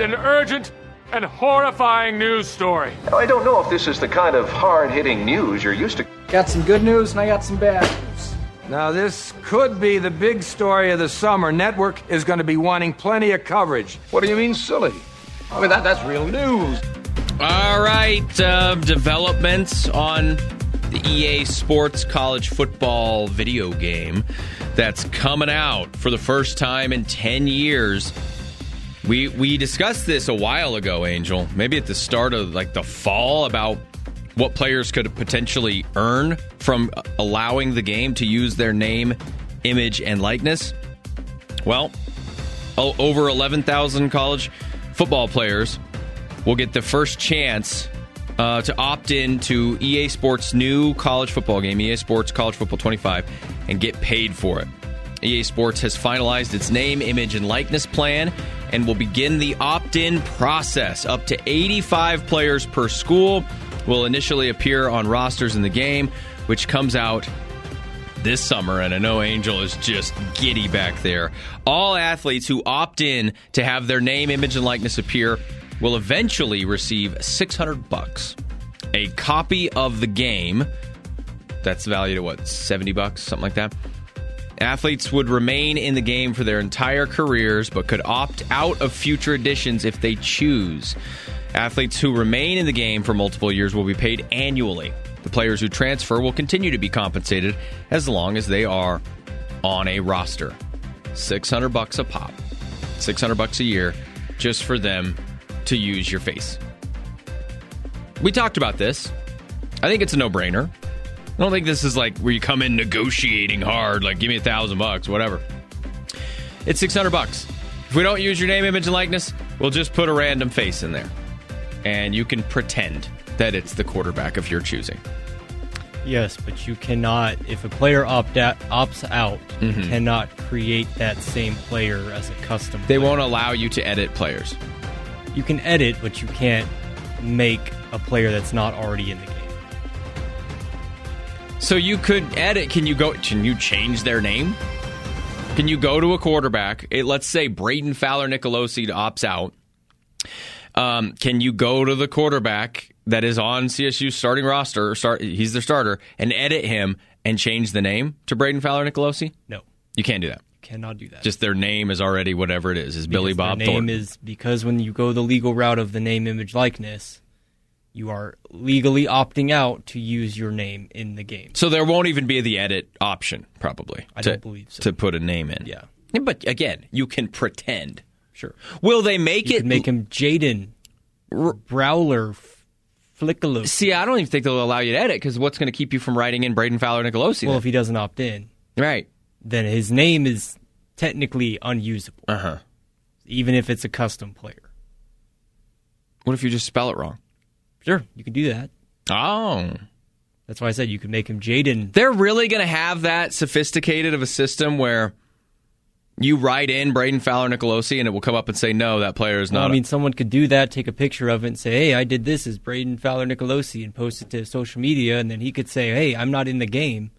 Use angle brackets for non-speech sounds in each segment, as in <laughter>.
presented an urgent and horrifying news story. I don't know if this is the kind of hard hitting news you're used to. Got some good news and I got some bad news. Now, this could be the big story of the summer. Network is going to be wanting plenty of coverage. What do you mean, silly? I mean, that, that's real news. All right, uh, developments on the EA Sports College Football video game that's coming out for the first time in 10 years. We we discussed this a while ago, Angel. Maybe at the start of like the fall about what players could potentially earn from allowing the game to use their name, image, and likeness. Well, over 11,000 college football players will get the first chance uh, to opt in to EA Sports' new college football game, EA Sports College Football 25, and get paid for it. EA Sports has finalized its name, image, and likeness plan and will begin the opt in process. Up to 85 players per school will initially appear on rosters in the game, which comes out this summer, and I know Angel is just giddy back there. All athletes who opt in to have their name, image, and likeness appear will eventually receive 600 bucks, a copy of the game. That's valued at what, 70 bucks, something like that. Athletes would remain in the game for their entire careers, but could opt out of future editions if they choose. Athletes who remain in the game for multiple years will be paid annually. The players who transfer will continue to be compensated as long as they are on a roster. 600 bucks a pop. 600 bucks a year just for them to use your face. We talked about this. I think it's a no-brainer. I don't think this is like where you come in negotiating hard, like give me a thousand bucks, whatever. It's 600 bucks. If we don't use your name, image, and likeness, we'll just put a random face in there. And you can pretend that it's the quarterback of your choosing. Yes, but you cannot, if a player opt out, opts out, Mhm. you cannot create that same player as a custom. They player. won't allow you to edit players. You can edit, but you can't make a player that's not already in the game. So you could edit. Can you go? Can you change their name? Can you go to a quarterback? eh, let's say Brayden Fowler Nicolosi opts out. Um, can you go to the quarterback that is on CSU's starting roster? Or start, he's their starter, and edit him and change the name to Brayden Fowler Nicolosi? No, you can't do that. cannot do that. Just their name is already whatever it is. Is Billy Bob their name Thornton? is because when you go the legal route of the name, image, likeness, you are legally opting out to use your name in the game. so there won't even be the edit option, probably. I to, don't believe so. To put a name in. Yeah, But again, you can pretend. sure. Will they make You it? could make him Jaden Browler Flickalo. See, I don't even think they'll allow you to edit because what's going to keep you from writing in Brayden Fowler Nicolosi? Well, then? if he doesn't opt in, right. then his name is technically unusable, Uh huh. even if it's a custom player. What if you just spell it wrong? Sure, you can do that. Oh. That's why I said you could make him Jaden. They're really going to have that sophisticated of a system where you write in Brayden Fowler Nicolosi and it will come up and say, no, that player is Well, not. I mean, someone could do that, take a picture of it, and say, "Hey, I did this as Brayden Fowler Nicolosi," and post it to social media, and then he could say, "Hey, I'm not in the game.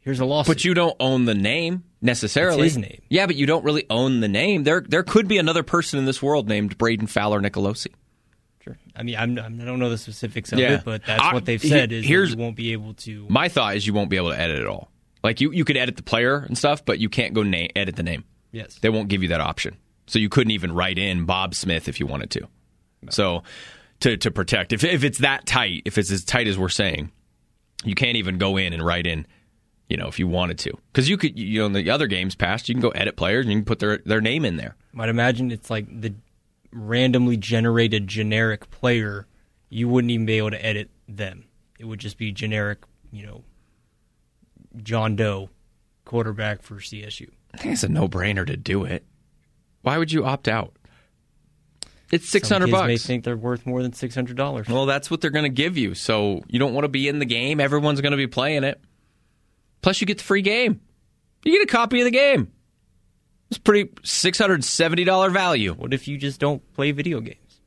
Here's a lawsuit." but you don't own the name necessarily. It's his name. Yeah, but you don't really own the name. There, there could be another person in this world named Brayden Fowler Nicolosi. Sure. I mean, I'm, I'm, don't know the specifics of Yeah. it, but that's I- what they've he- said is that here's- you won't be able to. My thought is you won't be able to edit at all. Like you, you could edit the player and stuff, but you can't go na- edit the name. Yes. They won't give you that option. So you couldn't even write in Bob Smith if you wanted to. So to to protect if if it's that tight, if it's as tight as we're saying, you can't even go in and write in, you know, if you wanted to. Cuz you could you know in the other games past, you can go edit players and you can put their their name in there. I'd imagine it's like the randomly generated generic player. You wouldn't even be able to edit them. It would just be generic, you know, John Doe, quarterback for CSU. I think it's a no-brainer to do it. Why would you opt out? It's 600 bucks. may think they're worth more than six hundred dollars. Well, that's what they're going to give you. So you don't want to be in the game. Everyone's going to be playing it. Plus, you get the free game. You get a copy of the game. It's pretty six hundred seventy dollar value. What if you just don't play video games?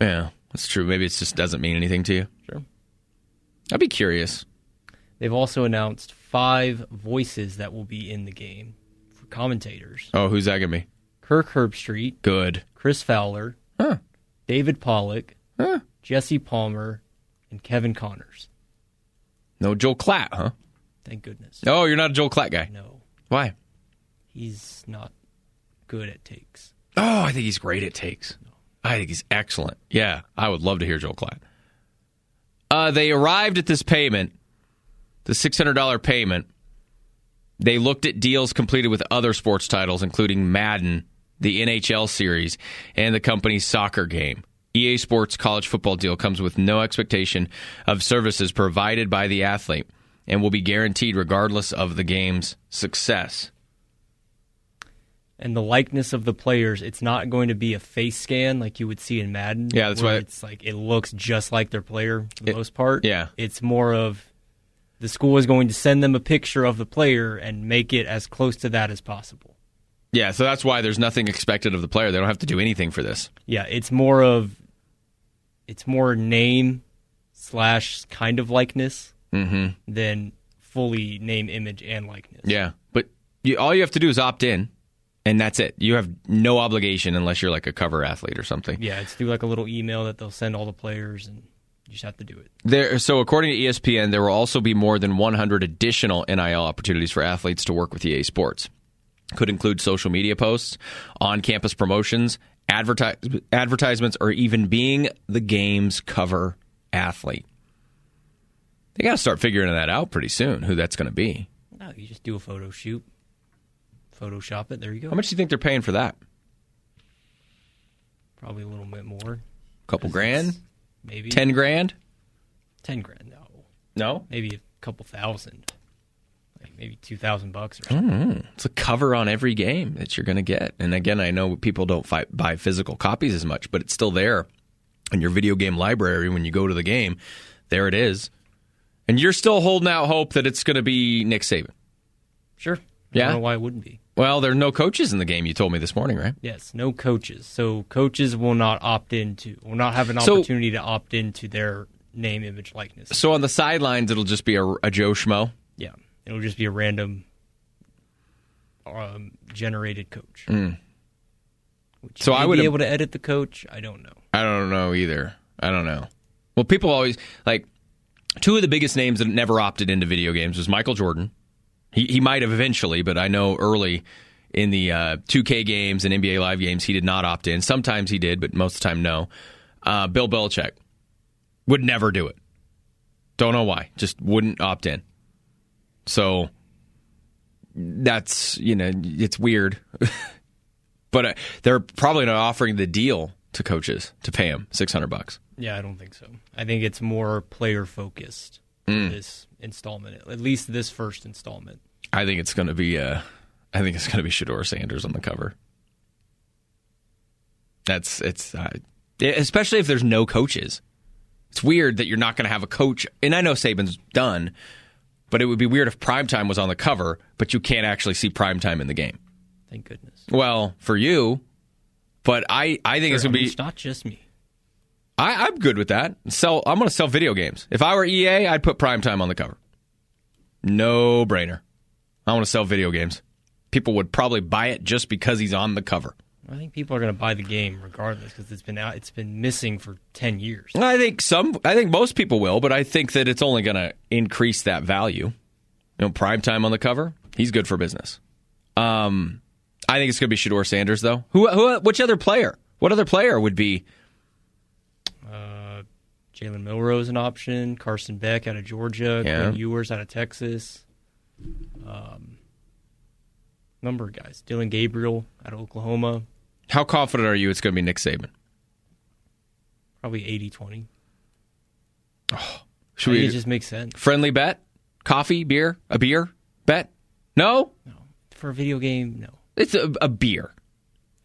Yeah, that's true. Maybe it just doesn't mean anything to you. Sure. I'd be curious. They've also announced five voices that will be in the game for commentators. Oh, who's that to be? Kirk Herbstreit, Good. Chris Fowler, Huh. David Pollack, Huh. Jesse Palmer, and Kevin Connors. No Joel Klatt, huh? Thank goodness. Oh, you're not a Joel Klatt guy. No, Why? He's not good at takes. Oh, I think he's great at takes. I think he's excellent. Yeah, I would love to hear Joel Klatt. Uh, they arrived at this payment, the $600 payment. They looked at deals completed with other sports titles, including Madden, the NHL series, and the company's soccer game. EA Sports college football deal comes with no expectation of services provided by the athlete and will be guaranteed regardless of the game's success. And the likeness of the players, it's not going to be a face scan like you would see in Madden. Yeah, that's why- it's like it looks just like their player for the It- most part. yeah. it's more of the school is going to send them a picture of the player and make it as close to that as possible. Yeah, so that's why there's nothing expected of the player. They don't have to do anything for this. Yeah, it's more of it's more name slash kind of likeness mm-hmm. than fully name, image, and likeness. Yeah, but you, all you have to do is opt in, and that's it. You have no obligation unless you're like a cover athlete or something. Yeah, it's through like a little email that they'll send all the players, and you just have to do it. There, so according to ESPN, there will also be more than 100 additional NIL opportunities for athletes to work with EA Sports. Could include social media posts, on-campus promotions, advertise, advertisements, or even being the game's cover athlete. They got to start figuring that out pretty soon. Who that's going to be? No, you just do a photo shoot, Photoshop it. There you go. How much do you think they're paying for that? Probably a little bit more, A couple grand, maybe ten grand? ten grand. No, No, maybe a couple thousand, like maybe two thousand bucks or something. Mm-hmm. it's a cover on every game that you're going to get. And again, I know people don't buy physical copies as much, but it's still there in your video game library when you go to the game. There it is. And you're still holding out hope that it's going to be Nick Saban. Sure. Yeah? I don't know why it wouldn't be. Well, there are no coaches in the game. You told me this morning, right? Yes, no coaches. So coaches will not opt into, will not have an So- opportunity to opt into their name, image, likeness. So on the sidelines, it'll just be a, a Joe Schmo. Yeah, it'll just be a random um, generated coach. Mm. So I would be able to edit the coach. I don't know. I don't know either. I don't know. Well, people always like two of the biggest names that never opted into video games was Michael Jordan. He he might have eventually, but I know early in the uh, 2K games and NBA Live games he did not opt in. Sometimes he did, but most of the time no. Uh, Bill Belichick would never do it. Don't know why. Just wouldn't opt in. So that's you know it's weird, <laughs> but uh, they're probably not offering the deal to coaches to pay six hundred bucks. Yeah, I don't think so. I think it's more player focused. Mm. This installment, at least this first installment. I think it's going to be. Uh, I think it's going to be Shedeur Sanders on the cover. That's it's uh, especially if there's no coaches. It's weird that you're not going to have a coach. And I know Saban's done, but it would be weird if primetime was on the cover, but you can't actually see primetime in the game. Thank goodness. Well, for you, but I I think it's I going to be. it's not just me. I, I'm good with that. Sell. I'm going to sell video games. If I were EA, I'd put primetime on the cover. No brainer. I want to sell video games. People would probably buy it just because he's on the cover. I think people are going to buy the game regardless because it's been out. It's been missing for ten years. I think some. I think most people will, but I think that it's only going to increase that value. You know, primetime on the cover. He's good for business. Um, I think it's going to be Shedeur Sanders though. Who? Who? Which other player? What other player would be? Jalen Milroe an option. Carson Beck out of Georgia. Yeah. Ewers out of Texas. Um, number of guys. Dillon Gabriel out of Oklahoma. How confident are you it's going to be Nick Saban? Probably 80-20. Should I think we it just makes sense friendly bet? Coffee, beer, a beer bet? No? No, for a video game. No, it's a, a beer.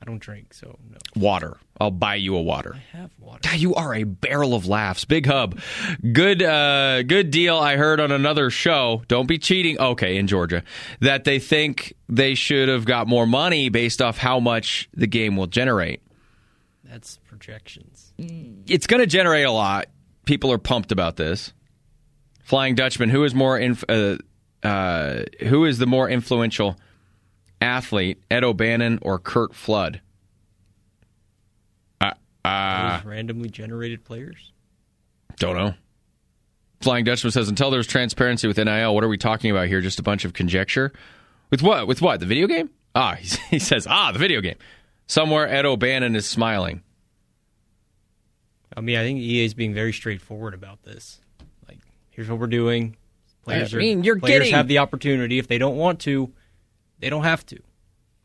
I don't drink, so no. Water. I'll buy you a water. I have water. God, you are a barrel of laughs. Big Hub. Good uh good deal I heard on another show. Don't be cheating. Okay, in Georgia. That they think they should have got more money based off how much the game will generate. That's projections. It's going to generate a lot. People are pumped about this. Flying Dutchman, who is more inf- uh, uh, who is the more influential athlete, Ed O'Bannon or Curt Flood? Uh, Those randomly generated players. don't know. Flying Dutchman says, until there's transparency with NIL, what are we talking about here? Just a bunch of conjecture? With what? With what? The video game? Ah, <laughs> he's, he says, ah, the video game. Somewhere Ed O'Bannon is smiling. I mean, I think EA is being very straightforward about this. Like, here's what we're doing. Players, I mean, you're getting players getting- have the opportunity. If they don't want to, they don't have to.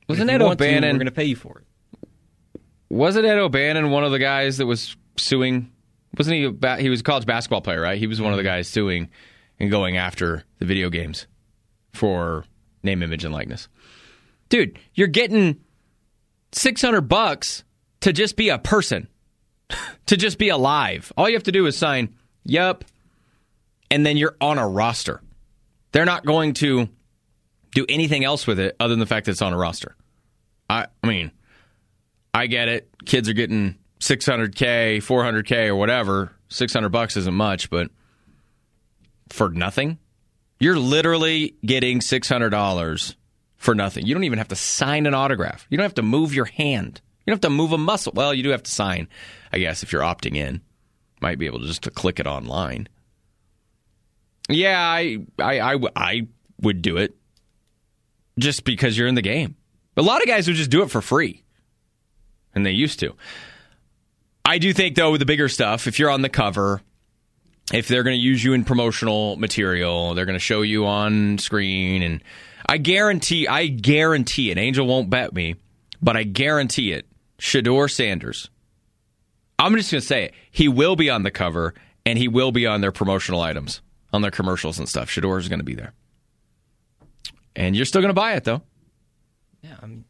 But Wasn't if Ed you want to, O'Bannon? we're going to pay you for it. Wasn't Ed O'Bannon one of the guys that was suing? Wasn't he? a ba- He was a college basketball player, right? He was one of the mm-hmm. guys suing and going after the video games for name, image, and likeness. Dude, you're getting six hundred bucks to just be a person, <laughs> to just be alive. All you have to do is sign, "Yep," and then you're on a roster. They're not going to do anything else with it other than the fact that it's on a roster. I, I mean. I get it. Kids are getting 600k, 400k, or whatever. 600 bucks isn't much, but for nothing, you're literally getting $600 for nothing. You don't even have to sign an autograph. You don't have to move your hand. You don't have to move a muscle. Well, you do have to sign, I guess, if you're opting in. Might be able to just to click it online. Yeah, I, I, I, I would do it just because you're in the game. A lot of guys would just do it for free and they used to. I do think though with the bigger stuff, if you're on the cover, if they're going to use you in promotional material, they're going to show you on screen and I guarantee I guarantee it. Angel won't bet me, but I guarantee it. Shedeur Sanders. I'm just going to say it. He will be on the cover and he will be on their promotional items, on their commercials and stuff. Shedeur is going to be there. And you're still going to buy it though. Yeah, I mean,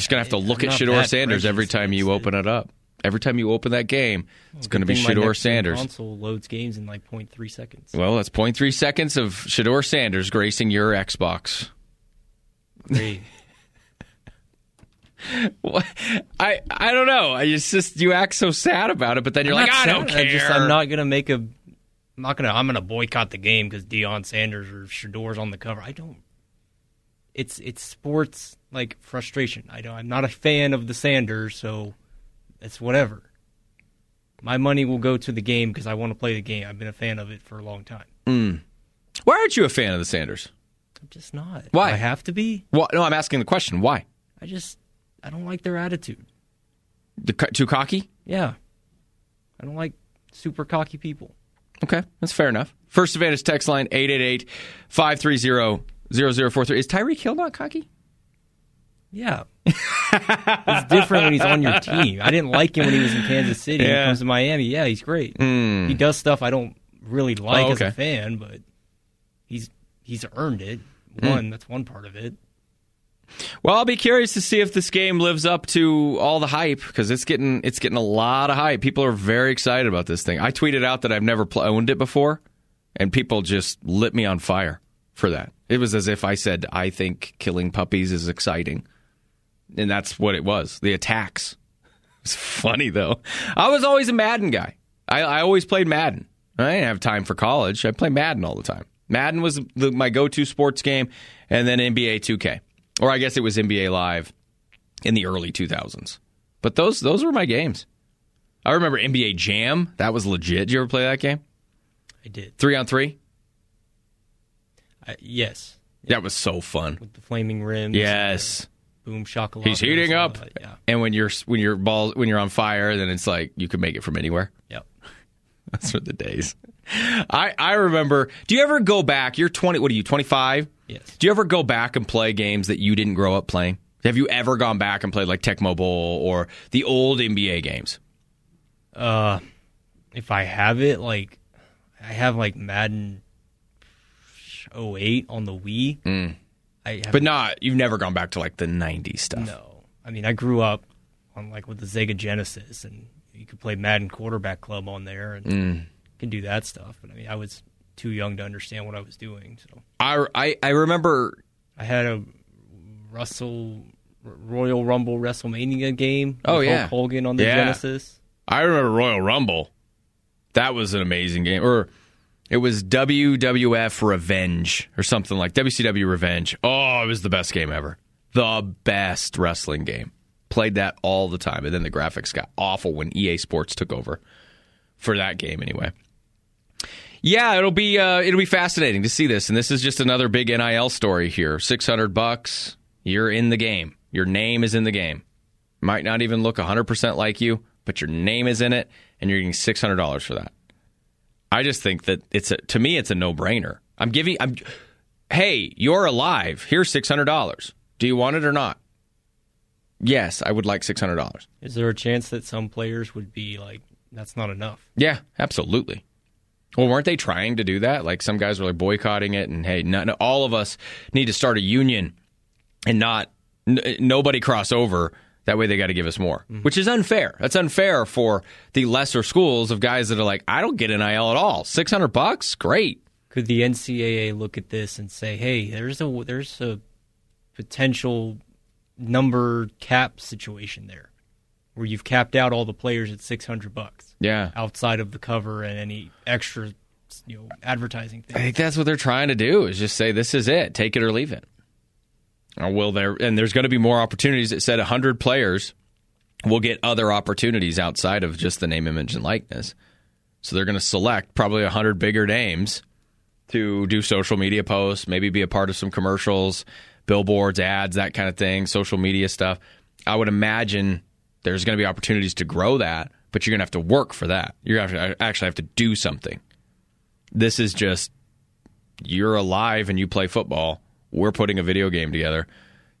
just gonna have to look I'm at Shedeur Sanders every time you open it up. Every time you open that game, it's going to be I think my Shedeur Sanders. Console loads games in like 0.3 seconds. Well, that's 0.3 seconds of Shedeur Sanders gracing your Xbox. Great. <laughs> What? I I don't know. I just, you act so sad about it, but then you're I'm like, I don't care. I just, I'm not gonna make a. I'm not gonna. I'm gonna boycott the game because Deion Sanders or Shedeur's on the cover. I don't. It's it's sports like frustration. I don't. I'm not a fan of the Sanders, so it's whatever. My money will go to the game because I want to play the game. I've been a fan of it for a long time. Mm. Why aren't you a fan of the Sanders? I'm just not. Why? Do I have to be. Well, no, I'm asking the question. Why? I just. I don't like their attitude. The, too cocky? Yeah. I don't like super cocky people. Okay, that's fair enough. First Advantage text line 888 530 0043. Is Tyreek Hill not cocky? Yeah. it's different when he's on your team. I didn't like him when he was in Kansas City. When Yeah. he comes to Miami, yeah, he's great. Hmm. He does stuff I don't really oh, like Oh, as a fan, but he's he's earned it. Hmm. One, that's one part of it. Well, I'll be curious to see if this game lives up to all the hype because it's getting it's getting a lot of hype. People are very excited about this thing. I tweeted out that I've never pl- owned it before, and people just lit me on fire for that. It was as if I said I think killing puppies is exciting, and that's what it was. The attacks. <laughs> It's funny though. I was always a Madden guy. I, I always played Madden. I didn't have time for college. I played Madden all the time. Madden was the, my go-to sports game, and then NBA 2K or I guess it was NBA Live in the early 2000s. But those those were my games. I remember NBA Jam. That was legit. Did you ever play that game? I did. Three on three. I, yes. That was so fun. With the flaming rims. Yes, Boom shakalaka. he's heating up. that. Yeah. And when you're when you're ball when you're on fire, then it's like you can make it from anywhere. Yep. <laughs> That's for the days. I I remember. Do you ever go back? You're 20. What are you? 25. Yes. Do you ever go back and play games that you didn't grow up playing? Have you ever gone back and played like Tecmo Bowl or the old NBA games? Uh, if I have it, like, I have like Madden 08 on the Wii. I But not. You've never gone back to like the 90s stuff. No, I mean I grew up on like with the Sega Genesis, and you could play Madden Quarterback Club on there, and Mm. can do that stuff. But I mean, I was too young to understand what I was doing, so I, I, I remember. I had a Russell Royal Rumble WrestleMania game. Oh, yeah. Hulk Hogan on the Yeah. Genesis. I remember Royal Rumble. That was an amazing game. Or It was WWF Revenge or something like WCW Revenge. Oh, it was the best game ever. The best wrestling game. Played that all the time. And then the graphics got awful when EA Sports took over for that game anyway. Yeah, it'll be uh, it'll be fascinating to see this, and this is just another big NIL story here. Six hundred bucks, you're in the game. Your name is in the game. Might not even look hundred percent like you, but your name is in it, and you're getting six hundred dollars for that. I just think that it's a, to me it's a no brainer. I'm giving I'm hey, you're alive. Here's six hundred dollars. Do you want it or not? Yes, I would like six hundred dollars. Is there a chance that some players would be like, that's not enough? Yeah, absolutely. Well, weren't they trying to do that? Like some guys were like boycotting it, and hey, no, no, all of us need to start a union and not n- nobody cross over. That way, they got to give us more, mm-hmm. which is unfair. That's unfair for the lesser schools of guys that are like, I don't get NIL at all. Six hundred bucks, great. Could the NCAA look at this and say, Hey, there's a there's a potential number cap situation there, where you've capped out all the players at six hundred bucks. Yeah, outside of the cover and any extra, you know, advertising. Things. I think that's what they're trying to do is just say this is it, take it or leave it. Or will there? And there's going to be more opportunities. It said hundred players will get other opportunities outside of just the name, image, and likeness. So they're going to select probably hundred bigger names to do social media posts, maybe be a part of some commercials, billboards, ads, that kind of thing, social media stuff. I would imagine there's going to be opportunities to grow that, but you're going to have to work for that. You're going to, to actually have to do something. This is just you're alive and you play football. We're putting a video game together.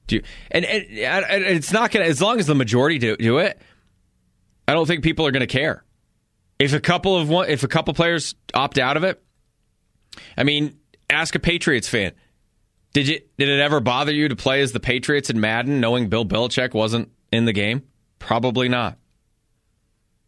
Do you, and, and, and it's not going to as long as the majority do, do it. I don't think people are going to care. If a couple of one, if a couple players opt out of it, I mean, ask a Patriots fan did you did it ever bother you to play as the Patriots in Madden knowing Bill Belichick wasn't in the game? Probably not.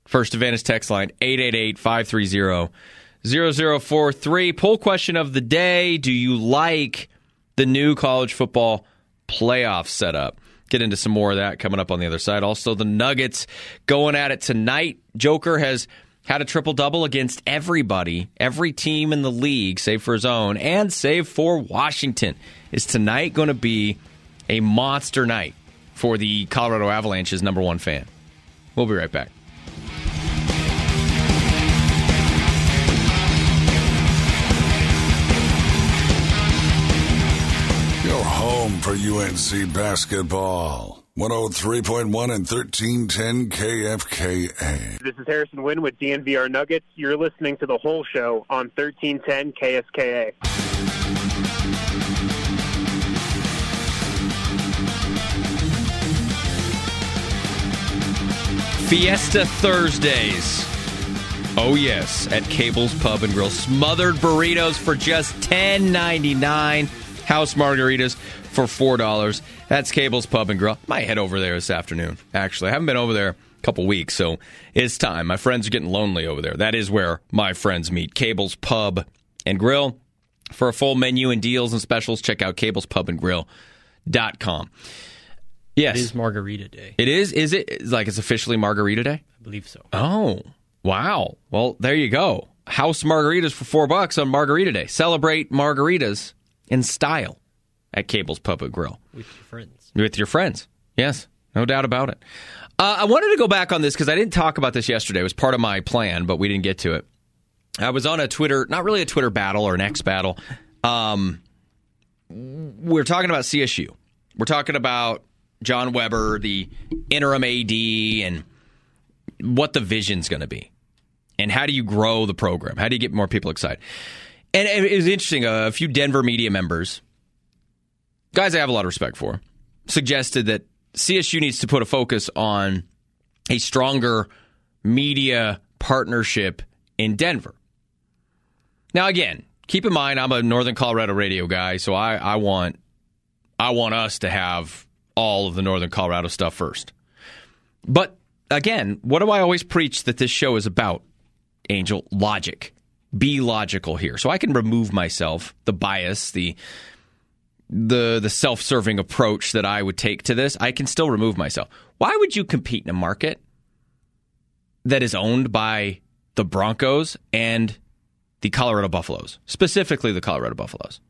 First Advantage text line 888-530-0043. Poll question of the day, do you like the new college football playoff setup? Get into some more of that coming up on the other side. Also the Nuggets going at it tonight. Joker has had a triple double against everybody, every team in the league, save for his own, and save for Washington. Is tonight going to be a monster night for the Colorado Avalanche's number one fan? We'll be right back. Home for UNC basketball. 103.1 and 1310 KFKA. This is Harrison Wind with DNVR Nuggets. You're listening to the Hull Show on 1310 KFKA. Fiesta Thursdays. Oh yes, at Cable's Pub and Grill. Smothered burritos for just $10.99. House margaritas for $4. That's Cable's Pub and Grill. Might head over there this afternoon, actually. I haven't been over there a couple weeks, so it's time. My friends are getting lonely over there. That is where my friends meet. Cable's Pub and Grill. For a full menu and deals and specials, check out cables pub and cablespubandgrill.com. Yes. It is Margarita Day. It is? Is it like it's officially Margarita Day? I believe so. Oh, wow. Well, there you go. House margaritas for four bucks on Margarita Day. Celebrate margaritas in style at Cable's Pub and Grill. With your friends. With your friends. Yes, no doubt about it. Uh, I wanted to go back on this because I didn't talk about this yesterday. It was part of my plan, but we didn't get to it. I was on a Twitter, not really a Twitter battle or an X battle. Um, we're talking about CSU. We're talking about John Weber, the interim AD, and what the vision's going to be, and how do you grow the program? How do you get more people excited? And it was interesting. Uh, a few Denver media members guys I have a lot of respect for, suggested that CSU needs to put a focus on a stronger media partnership in Denver. Now, again, keep in mind I'm a Northern Colorado radio guy, so I, I want I want us to have all of the Northern Colorado stuff first. But again, what do I always preach that this show is about? Angel logic. Be logical here. So I can remove myself, the bias, the the the self-serving approach that I would take to this, I can still remove myself. Why would you compete in a market that is owned by the Broncos and the Colorado Buffaloes, specifically the Colorado Buffaloes?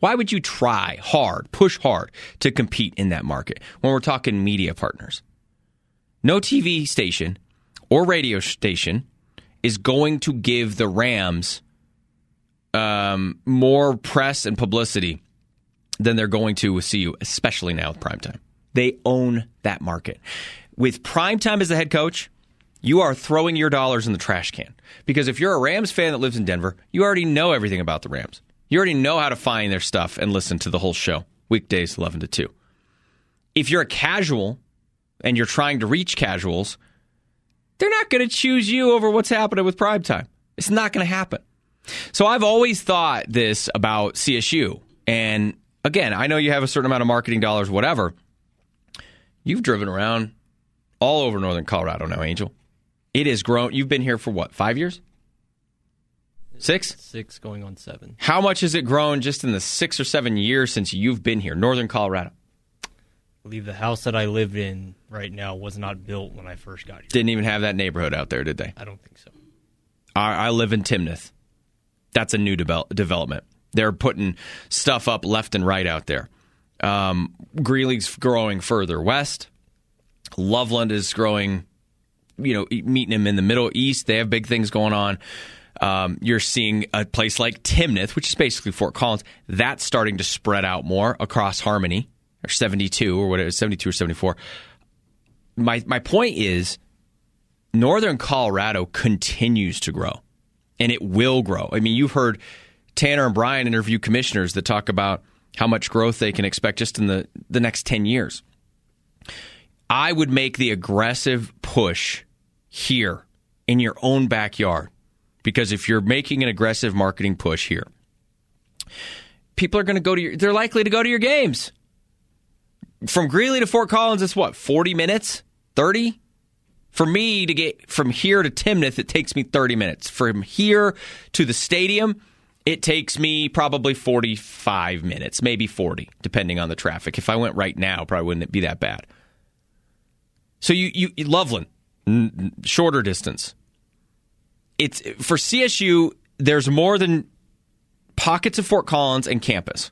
Why would you try hard, push hard to compete in that market when we're talking media partners? No TV station or radio station is going to give the Rams um, more press and publicity than they're going to with CU, especially now with primetime. They own that market. With primetime as the head coach, you are throwing your dollars in the trash can. Because if you're a Rams fan that lives in Denver, you already know everything about the Rams. You already know how to find their stuff and listen to the Hull Show, weekdays 11 to 2. If you're a casual and you're trying to reach casuals, they're not going to choose you over what's happening with primetime. It's not going to happen. So I've always thought this about CSU. And again, I know you have a certain amount of marketing dollars, whatever. You've driven around all over northern Colorado now, Angel. It has grown. You've been here for what, five years? Six? Six going on seven. How much has it grown just in the six or seven years since you've been here, northern Colorado? Believe the house that I live in right now was not built when I first got here. Didn't even have that neighborhood out there, did they? I don't think so. I, I live in Timnath. That's a new devel- development. They're putting stuff up left and right out there. Um, Greeley's growing further west. Loveland is growing, you know, meeting them in the Middle East. They have big things going on. Um, you're seeing a place like Timnath, which is basically Fort Collins, that's starting to spread out more across Harmony or 72 or whatever, 72 or 74. My my point is, Northern Colorado continues to grow, and it will grow. I mean, you've heard Tanner and Brian interview commissioners that talk about how much growth they can expect just in the, the next 10 years. I would make the aggressive push here in your own backyard because if you're making an aggressive marketing push here, people are going to go to your, they're likely to go to your games. From Greeley to Fort Collins, it's what, 40 minutes? 30? For me to get from here to Timnath, it takes me 30 minutes. From here to the stadium, it takes me probably 45 minutes, maybe 40, depending on the traffic. If I went right now, probably wouldn't be that bad. So you, you Loveland, n- shorter distance. It's for CSU. There's more than pockets of Fort Collins and campus,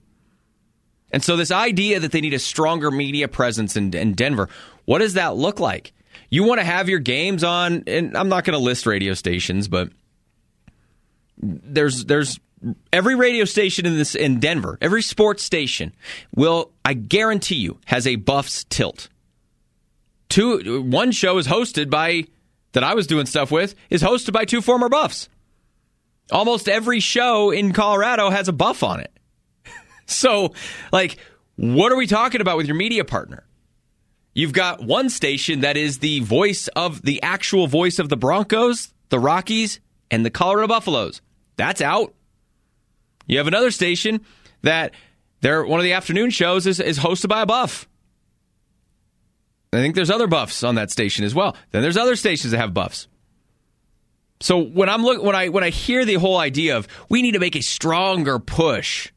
and so this idea that they need a stronger media presence in, in Denver. What does that look like? You want to have your games on, and I'm not going to list radio stations, but there's there's every radio station in this in Denver, every sports station will, I guarantee you, has a Buffs tilt. Two, one show is hosted by that I was doing stuff with is hosted by two former Buffs. Almost every show in Colorado has a Buff on it. So, like, what are we talking about with your media partner? You've got one station that is the voice of the actual voice of the Broncos, the Rockies, and the Colorado Buffaloes. That's out. You have another station that they're one of the afternoon shows is, is hosted by a buff. I think there's other buffs on that station as well. Then there's other stations that have buffs. So when I'm look when I when I hear the whole idea of we need to make a stronger push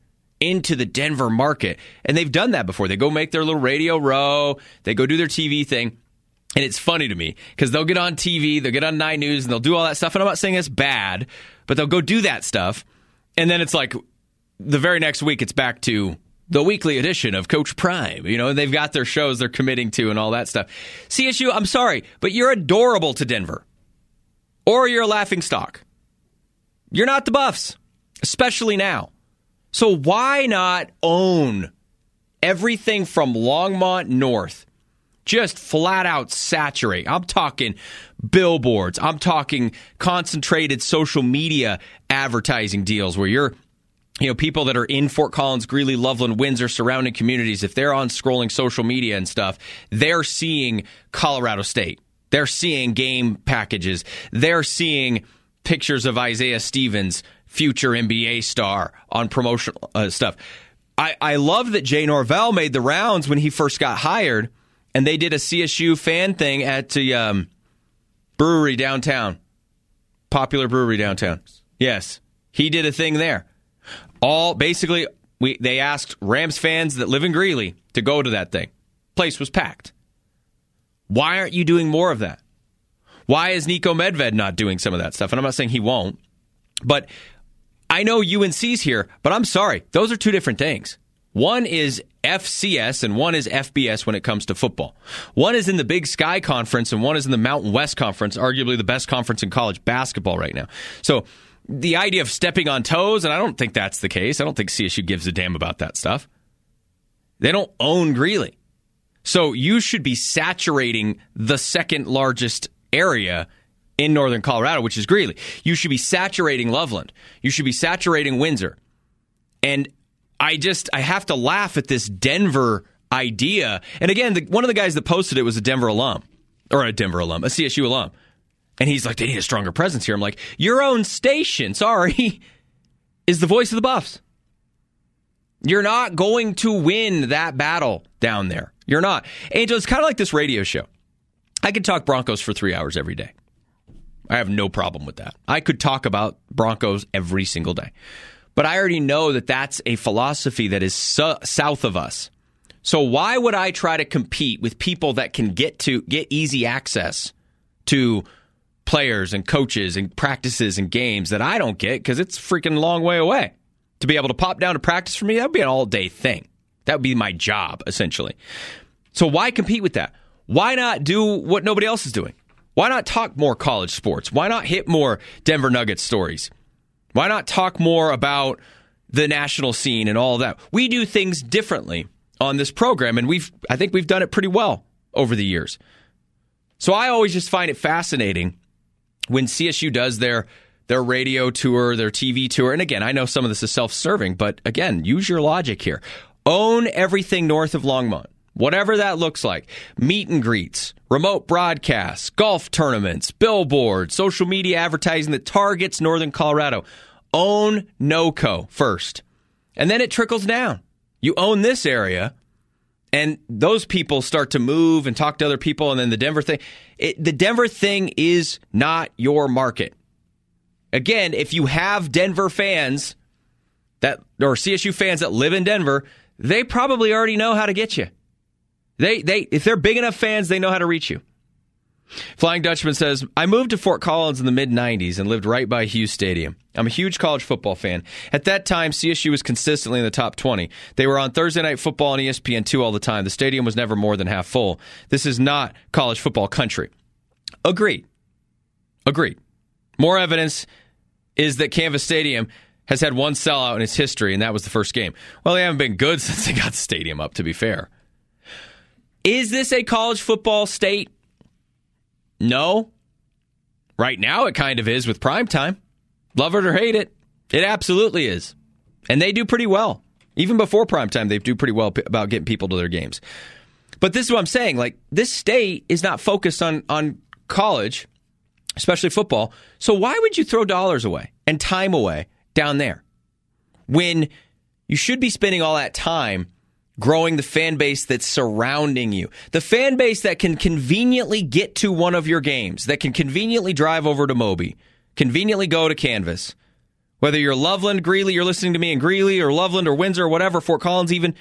into the Denver market, and they've done that before. They go make their little radio row, they go do their TV thing. And it's funny to me because they'll get on TV, they'll get on Nine News, and they'll do all that stuff. And I'm not saying it's bad, but they'll go do that stuff. And then it's like the very next week, it's back to the weekly edition of Coach Prime. You know, they've got their shows they're committing to and all that stuff. CSU, I'm sorry, but you're adorable to Denver. Or you're a laughing stock. You're not the Buffs, especially now. So why not own everything from Longmont North? Just flat out saturate. I'm talking billboards. I'm talking concentrated social media advertising deals where you're you know, people that are in Fort Collins, Greeley, Loveland, Windsor, surrounding communities, if they're on scrolling social media and stuff, they're seeing Colorado State. They're seeing game packages. They're seeing pictures of Isaiah Stevens, future NBA star, on promotional uh, stuff. I, I love that Jay Norvell made the rounds when he first got hired, and they did a CSU fan thing at the um, brewery downtown, popular brewery downtown. Yes, he did a thing there all basically we they asked Rams fans that live in Greeley to go to that thing. Place was packed. Why aren't you doing more of that? Why is Niko Medved not doing some of that stuff? And I'm not saying he won't, but I know UNC's here, but I'm sorry. Those are two different things. One is FCS and one is FBS when it comes to football. One is in the Big Sky Conference and one is in the Mountain West Conference, arguably the best conference in college basketball right now. So the idea of stepping on toes, and I don't think that's the case. I don't think CSU gives a damn about that stuff. They don't own Greeley. So you should be saturating the second largest area in northern Colorado, which is Greeley. You should be saturating Loveland. You should be saturating Windsor. And I just I have to laugh at this Denver idea. And again, the, one of the guys that posted it was a Denver alum or a Denver alum, a CSU alum. And he's like, they need a stronger presence here. I'm like, your own station, sorry, <laughs> is the voice of the Buffs. You're not going to win that battle down there. You're not. Angel, it's kind of like this radio show. I could talk Broncos for three hours every day. I have no problem with that. I could talk about Broncos every single day. But I already know that that's a philosophy that is south of us. So why would I try to compete with people that can get to get easy access to players and coaches and practices and games that I don't get because it's freaking long way away. To be able to pop down to practice for me, that would be an all day thing. That would be my job, essentially. So why compete with that? Why not do what nobody else is doing? Why not talk more college sports? Why not hit more Denver Nuggets stories? Why not talk more about the national scene and all that? We do things differently on this program, and we've I think we've done it pretty well over the years. So I always just find it fascinating when CSU does their their radio tour, their TV tour, and again, I know some of this is self-serving, but again, use your logic here. Own everything north of Longmont. Whatever that looks like. Meet and greets, remote broadcasts, golf tournaments, billboards, social media advertising that targets northern Colorado. Own NOCO first. And then it trickles down. You own this area, and those people start to move and talk to other people and then the denver thing it, the denver thing is not your market again if you have denver fans that or csu fans that live in denver they probably already know how to get you they they if they're big enough fans they know how to reach you Flying Dutchman says, I moved to Fort Collins in the mid 90s and lived right by Hughes Stadium. I'm a huge college football fan. At that time, CSU was consistently in the top 20. They were on Thursday Night Football and ESPN2 all the time. The stadium was never more than half full. This is not college football country. Agreed. Agreed. More evidence is that Canvas Stadium has had one sellout in its history, and that was the first game. Well, they haven't been good <laughs> since they got the stadium up, to be fair. Is this a college football state? No. Right now, it kind of is with prime time. Love it or hate it, it absolutely is. And they do pretty well. Even before prime time, they do pretty well p- about getting people to their games. But this is what I'm saying. Like, this state is not focused on, on college, especially football. So why would you throw dollars away and time away down there when you should be spending all that time growing the fan base that's surrounding you. The fan base that can conveniently get to one of your games, that can conveniently drive over to Moby, conveniently go to Canvas. Whether you're Loveland, Greeley, you're listening to me in Greeley or Loveland or Windsor or whatever, Fort Collins even,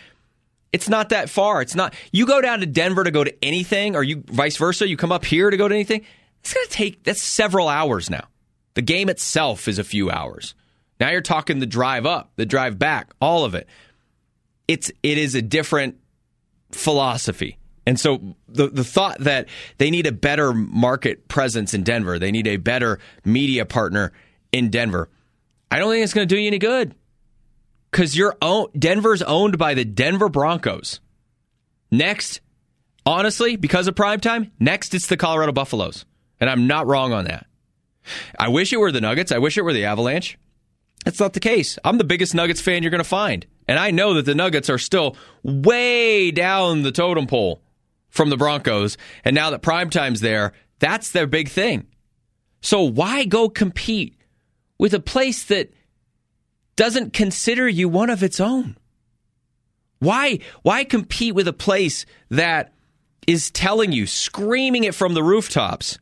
it's not that far. It's not, you go down to Denver to go to anything or you vice versa, you come up here to go to anything. It's going to take, that's several hours now. The game itself is a few hours. Now you're talking the drive up, the drive back, all of it it's it is a different philosophy. And so the the thought that they need a better market presence in Denver, they need a better media partner in Denver. I don't think it's going to do you any good. Cuz you're own, Denver's owned by the Denver Broncos. Next, honestly, because of prime time, next it's the Colorado Buffaloes. And I'm not wrong on that. I wish it were the Nuggets. I wish it were the Avalanche. That's not the case. I'm the biggest Nuggets fan you're going to find. And I know that the Nuggets are still way down the totem pole from the Broncos. And now that primetime's there, that's their big thing. So why go compete with a place that doesn't consider you one of its own? Why why compete with a place that is telling you, screaming it from the rooftops,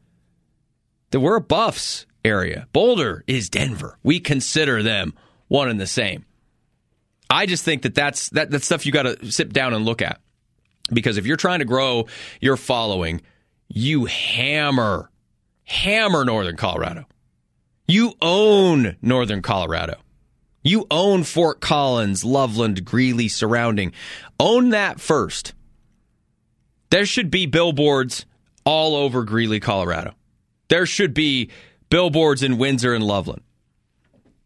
that we're a Buffs area. Boulder is Denver. We consider them one and the same. I just think that that's that, that's stuff you got to sit down and look at. Because if you're trying to grow your following, you hammer, hammer Northern Colorado. You own Northern Colorado. You own Fort Collins, Loveland, Greeley, surrounding. Own that first. There should be billboards all over Greeley, Colorado. There should be billboards in Windsor and Loveland.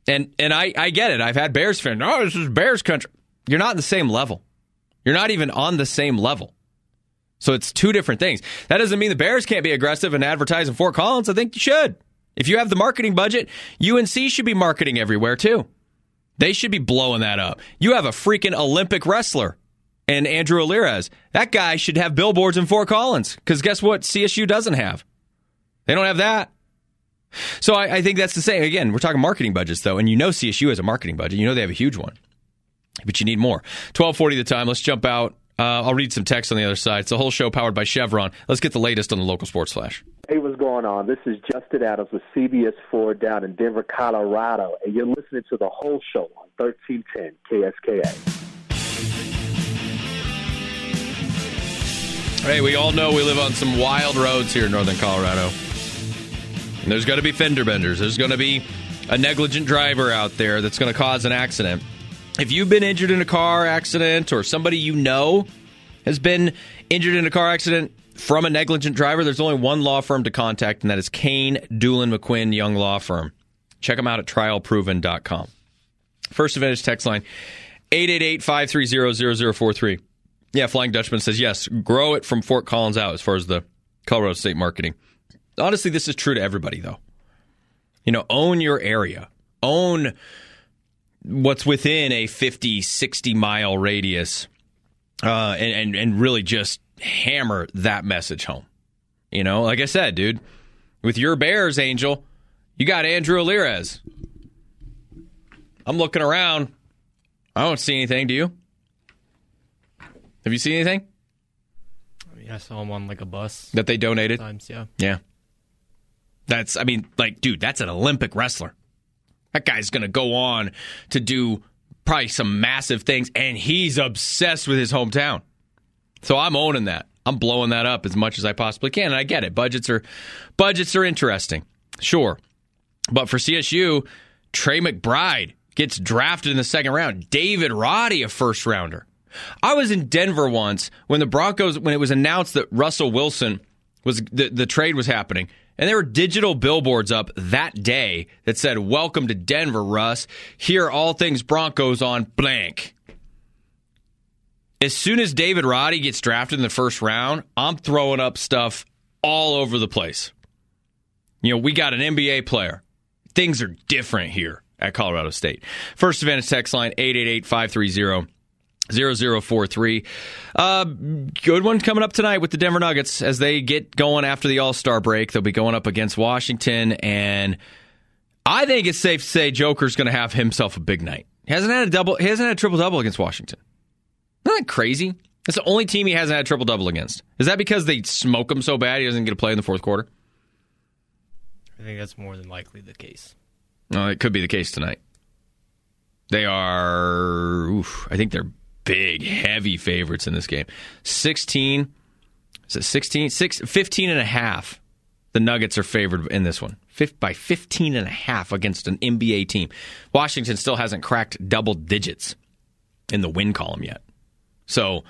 And and I, I get it. I've had Bears fans. Oh, this is Bears country. You're not in the same level. You're not even on the same level. So it's two different things. That doesn't mean the Bears can't be aggressive and advertise in Fort Collins. I think you should. If you have the marketing budget, UNC should be marketing everywhere too. They should be blowing that up. You have a freaking Olympic wrestler and Andrew Alirez. That guy should have billboards in Fort Collins because guess what? CSU doesn't have. They don't have that. So I, I, think that's the same. Again, we're talking marketing budgets though, and you know CSU has a marketing budget. You know they have a huge one, but you need more. Twelve forty the time. Let's jump out. Uh, I'll read some text on the other side. It's a Hull Show powered by Chevron. Let's get the latest on the local sports flash. Hey, what's going on? This is Justin Adams with CBS 4 down in Denver, Colorado, and you're listening to the Hull Show on 1310 KFKA. Hey, we all know we live on some wild roads here in northern Colorado. And there's going to be fender benders. There's going to be a negligent driver out there that's going to cause an accident. If you've been injured in a car accident or somebody you know has been injured in a car accident from a negligent driver, there's only one law firm to contact, and that is Kane, Doolin, McQuinn, Young Law Firm. Check them out at trialproven.com. First Advantage text line 888 530 0043. Yeah, Flying Dutchman says yes, grow it from Fort Collins out as far as the Colorado State marketing. Honestly, this is true to everybody, though. You know, own your area, own what's within a 50, 60 mile radius, uh, and, and, and really just hammer that message home. You know, like I said, dude, with your Bears, Angel, you got Andrew Alirez. I'm looking around. I don't see anything. Do you? Have you seen anything? I mean, I saw him on like a bus that they donated. Times, yeah. Yeah. That's, I mean, like, dude, that's an Olympic wrestler. That guy's going to go on to do probably some massive things, and he's obsessed with his hometown. So I'm owning that. I'm blowing that up as much as I possibly can, and I get it. Budgets are budgets are interesting, sure, but for CSU, Trey McBride gets drafted in the second round. David Roddy, a first rounder. I was in Denver once when the Broncos when it was announced that Russell Wilson was the, the trade was happening. And there were digital billboards up that day that said, Welcome to Denver, Russ. Here are all things Broncos on blank. As soon as David Roddy gets drafted in the first round, I'm throwing up stuff all over the place. You know, we got an NBA player. Things are different here at Colorado State. First Advantage text line 888 530 0043. Uh, good one coming up tonight with the Denver Nuggets as they get going after the All Star break. They'll be going up against Washington, and I think it's safe to say Joker's going to have himself a big night. He hasn't had a double. He hasn't had a triple double against Washington. Isn't that crazy? That's the only team he hasn't had a triple double against. Is that because they smoke him so bad he doesn't get to play in the fourth quarter? I think that's more than likely the case. No, it could be the case tonight. They are. Oof, I think they're big, heavy favorites in this game. 16, is it 16? Six, 15 and a half. The Nuggets are favored in this one by 15 and a half against an NBA team. Washington still hasn't cracked double digits in the win column yet. So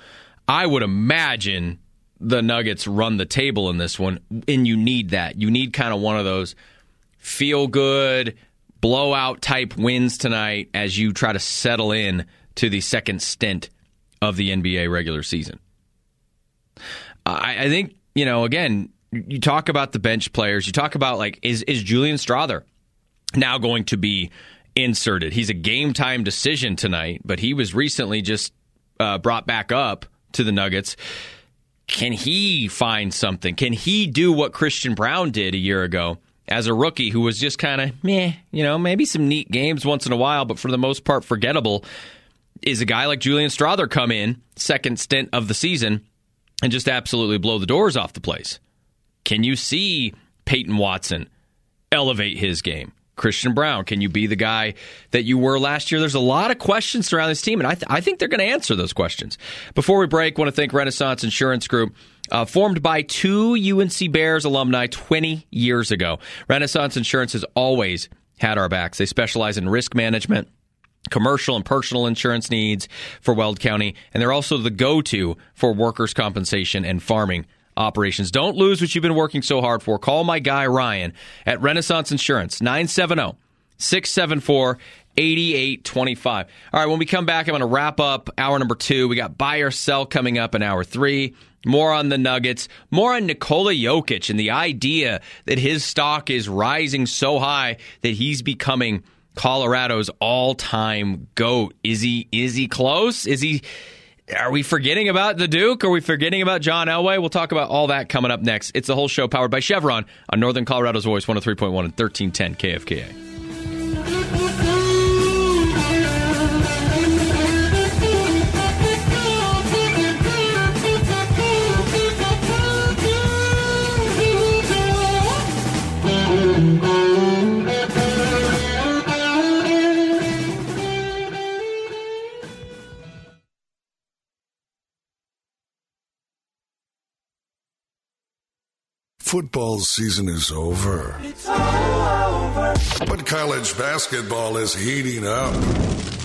I would imagine the Nuggets run the table in this one, and you need that. You need kind of one of those feel good, blowout type wins tonight as you try to settle in to the second stint of the NBA regular season. I, I think, you know, again, you talk about the bench players, you talk about like, is, is Julian Strawther now going to be inserted? He's a game time decision tonight, but he was recently just uh, brought back up to the Nuggets. Can he find something? Can he do what Christian Braun did a year ago as a rookie who was just kind of meh, you know, maybe some neat games once in a while, but for the most part forgettable is a guy like Julian Strawther come in second stint of the season and just absolutely blow the doors off the place? Can you see Peyton Watson elevate his game? Christian Braun, can you be the guy that you were last year? There's a lot of questions around this team, and I, th- I think they're going to answer those questions. Before we break, want to thank Renaissance Insurance Group. Uh, formed by two UNC Bears alumni 20 years ago. Renaissance Insurance has always had our backs. They specialize in risk management commercial and personal insurance needs for Weld County, and they're also the go to for workers' compensation and farming operations. Don't lose what you've been working so hard for. Call my guy Ryan at Renaissance Insurance, 970 674 8825. All right, when we come back, I'm going to wrap up hour number two. We got buy or sell coming up in hour three. More on the Nuggets, more on Nikola Jokic and the idea that his stock is rising so high that he's becoming Colorado's all-time goat. Is he is he close? Is he are we forgetting about the Duke? Are we forgetting about John Elway? We'll talk about all that coming up next. It's the Hull Show powered by Chevron on Northern Colorado's Voice 103.1 and 1310 KFKA. Football season is over. But college basketball is heating up.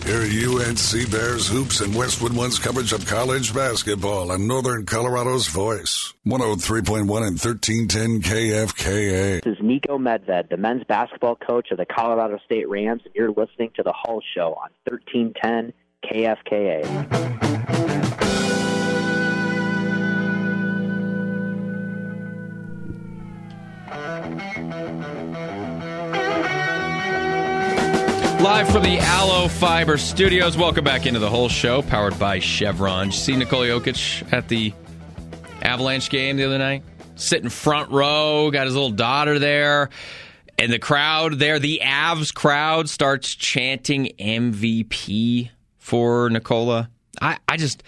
Hear UNC Bears hoops and Westwood One's coverage of college basketball on Northern Colorado's voice. 103.1 and 1310 KFKA. This is Niko Medved, the men's basketball coach of the Colorado State Rams, and you're listening to the Hull Show on 1310 KFKA. Live from the Allo Fiber Studios. Welcome back into the Hull Show, powered by Chevron. Did you see Nikola Jokic at the Avalanche game the other night? Sitting front row, got his little daughter there, and the crowd there, the Avs crowd starts chanting MVP for Nikola. I, I just,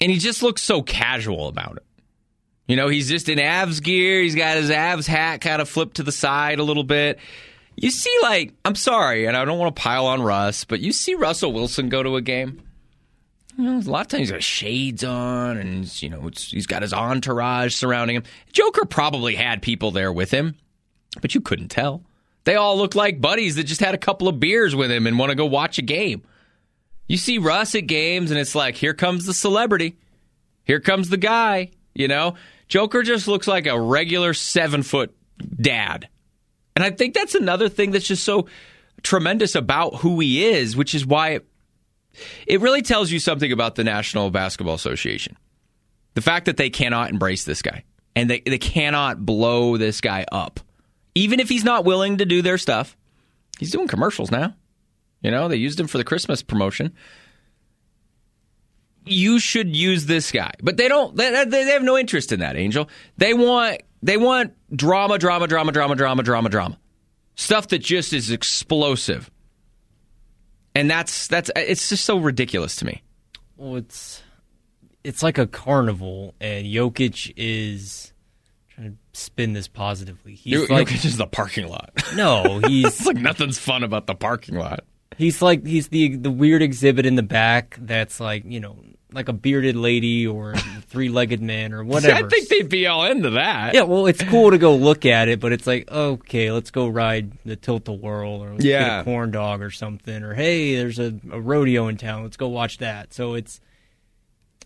and he just looks so casual about it. You know, he's just in Avs gear. He's got his Avs hat kind of flipped to the side a little bit. You see, like, I'm sorry, and I don't want to pile on Russ, but you see Russell Wilson go to a game. You know, a lot of times he's got shades on, and you know he's got his entourage surrounding him. Joker probably had people there with him, but you couldn't tell. They all look like buddies that just had a couple of beers with him and want to go watch a game. You see Russ at games, and it's like, here comes the celebrity, here comes the guy. You know, Joker just looks like a regular seven foot dad. And I think that's another thing that's just so tremendous about who he is, which is why it, it really tells you something about the National Basketball Association. The fact that they cannot embrace this guy and they, they cannot blow this guy up. Even if he's not willing to do their stuff, he's doing commercials now. You know, they used him for the Christmas promotion. You should use this guy, but they don't. They, they have no interest in that, Angel. They want they want drama, drama, drama, drama, drama, drama, drama. Stuff that just is explosive. And that's that's it's just so ridiculous to me. Well, it's it's like a carnival, and Jokic is trying to spin this positively. He's Jokic like is the parking lot. no, <laughs> he's it's like nothing's fun about the parking lot. he's like he's the the weird exhibit in the back that's like you know like a bearded lady or a three-legged man or whatever. <laughs> I think they'd be all into that. Yeah, well, it's cool to go look at it, but it's like, okay, let's go ride the tilt a whirl or Yeah. get a corn dog or something, or hey, there's a, a rodeo in town, let's go watch that. So it's,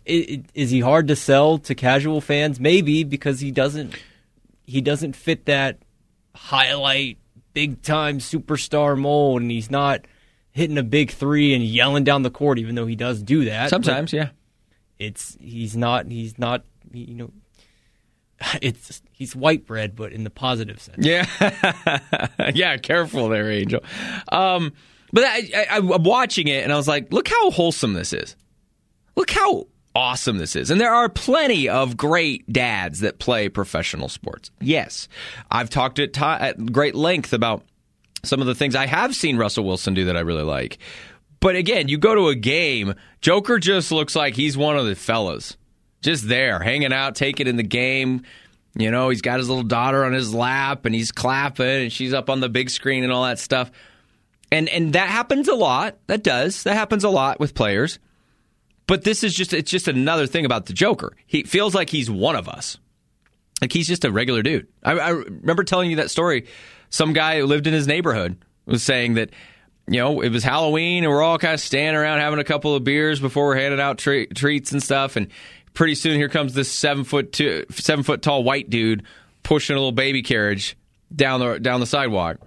it, it, is he hard to sell to casual fans? Maybe because he doesn't, he doesn't fit that highlight big time superstar mold, and he's not hitting a big three and yelling down the court, even though he does do that Sometimes, yeah. It's he's not he's not you know <laughs> it's he's white bread, but in the positive sense. Yeah, <laughs> yeah. Careful there, Angel. Um, but I, I, I'm watching it, and I was like, "Look how wholesome this is! Look how awesome this is!" And there are plenty of great dads that play professional sports. Yes, I've talked at, ti at great length about some of the things I have seen Russell Wilson do that I really like. But again, you go to a game, Joker just looks like he's one of the fellas, just there, hanging out, taking in the game. You know, he's got his little daughter on his lap and he's clapping and she's up on the big screen and all that stuff. And and that happens a lot. That does. That happens a lot with players. But this is just it's just another thing about the Joker. He feels like he's one of us. Like he's just a regular dude. I, I remember telling you that story. Some guy who lived in his neighborhood was saying that you know, it was Halloween and we're all kind of standing around having a couple of beers before we're handing out tre- treats and stuff. And pretty soon here comes this seven foot two, seven foot tall white dude pushing a little baby carriage down the down the sidewalk.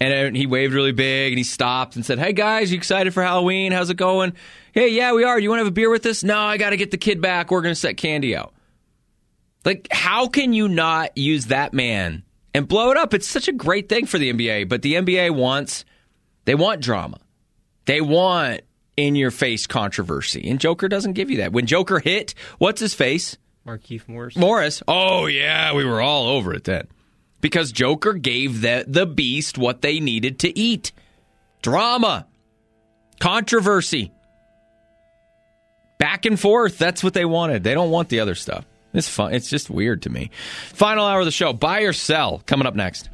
And he waved really big and he stopped and said, Hey guys, you excited for Halloween? How's it going? Hey, yeah, we are. Do you want to have a beer with us? No, I got to get the kid back. We're going to set candy out. Like, how can you not use that man and blow it up? It's such a great thing for the NBA, but the NBA wants, they want drama. They want in your face controversy. And Joker doesn't give you that. When Joker hit, what's his face? Markieff Morris. Morris. Oh, yeah, we were all over it then because Joker gave the, the beast what they needed to eat drama, controversy, back and forth. That's what they wanted. They don't want the other stuff. It's fun. It's just weird to me. Final hour of the show. Buy or sell coming up next.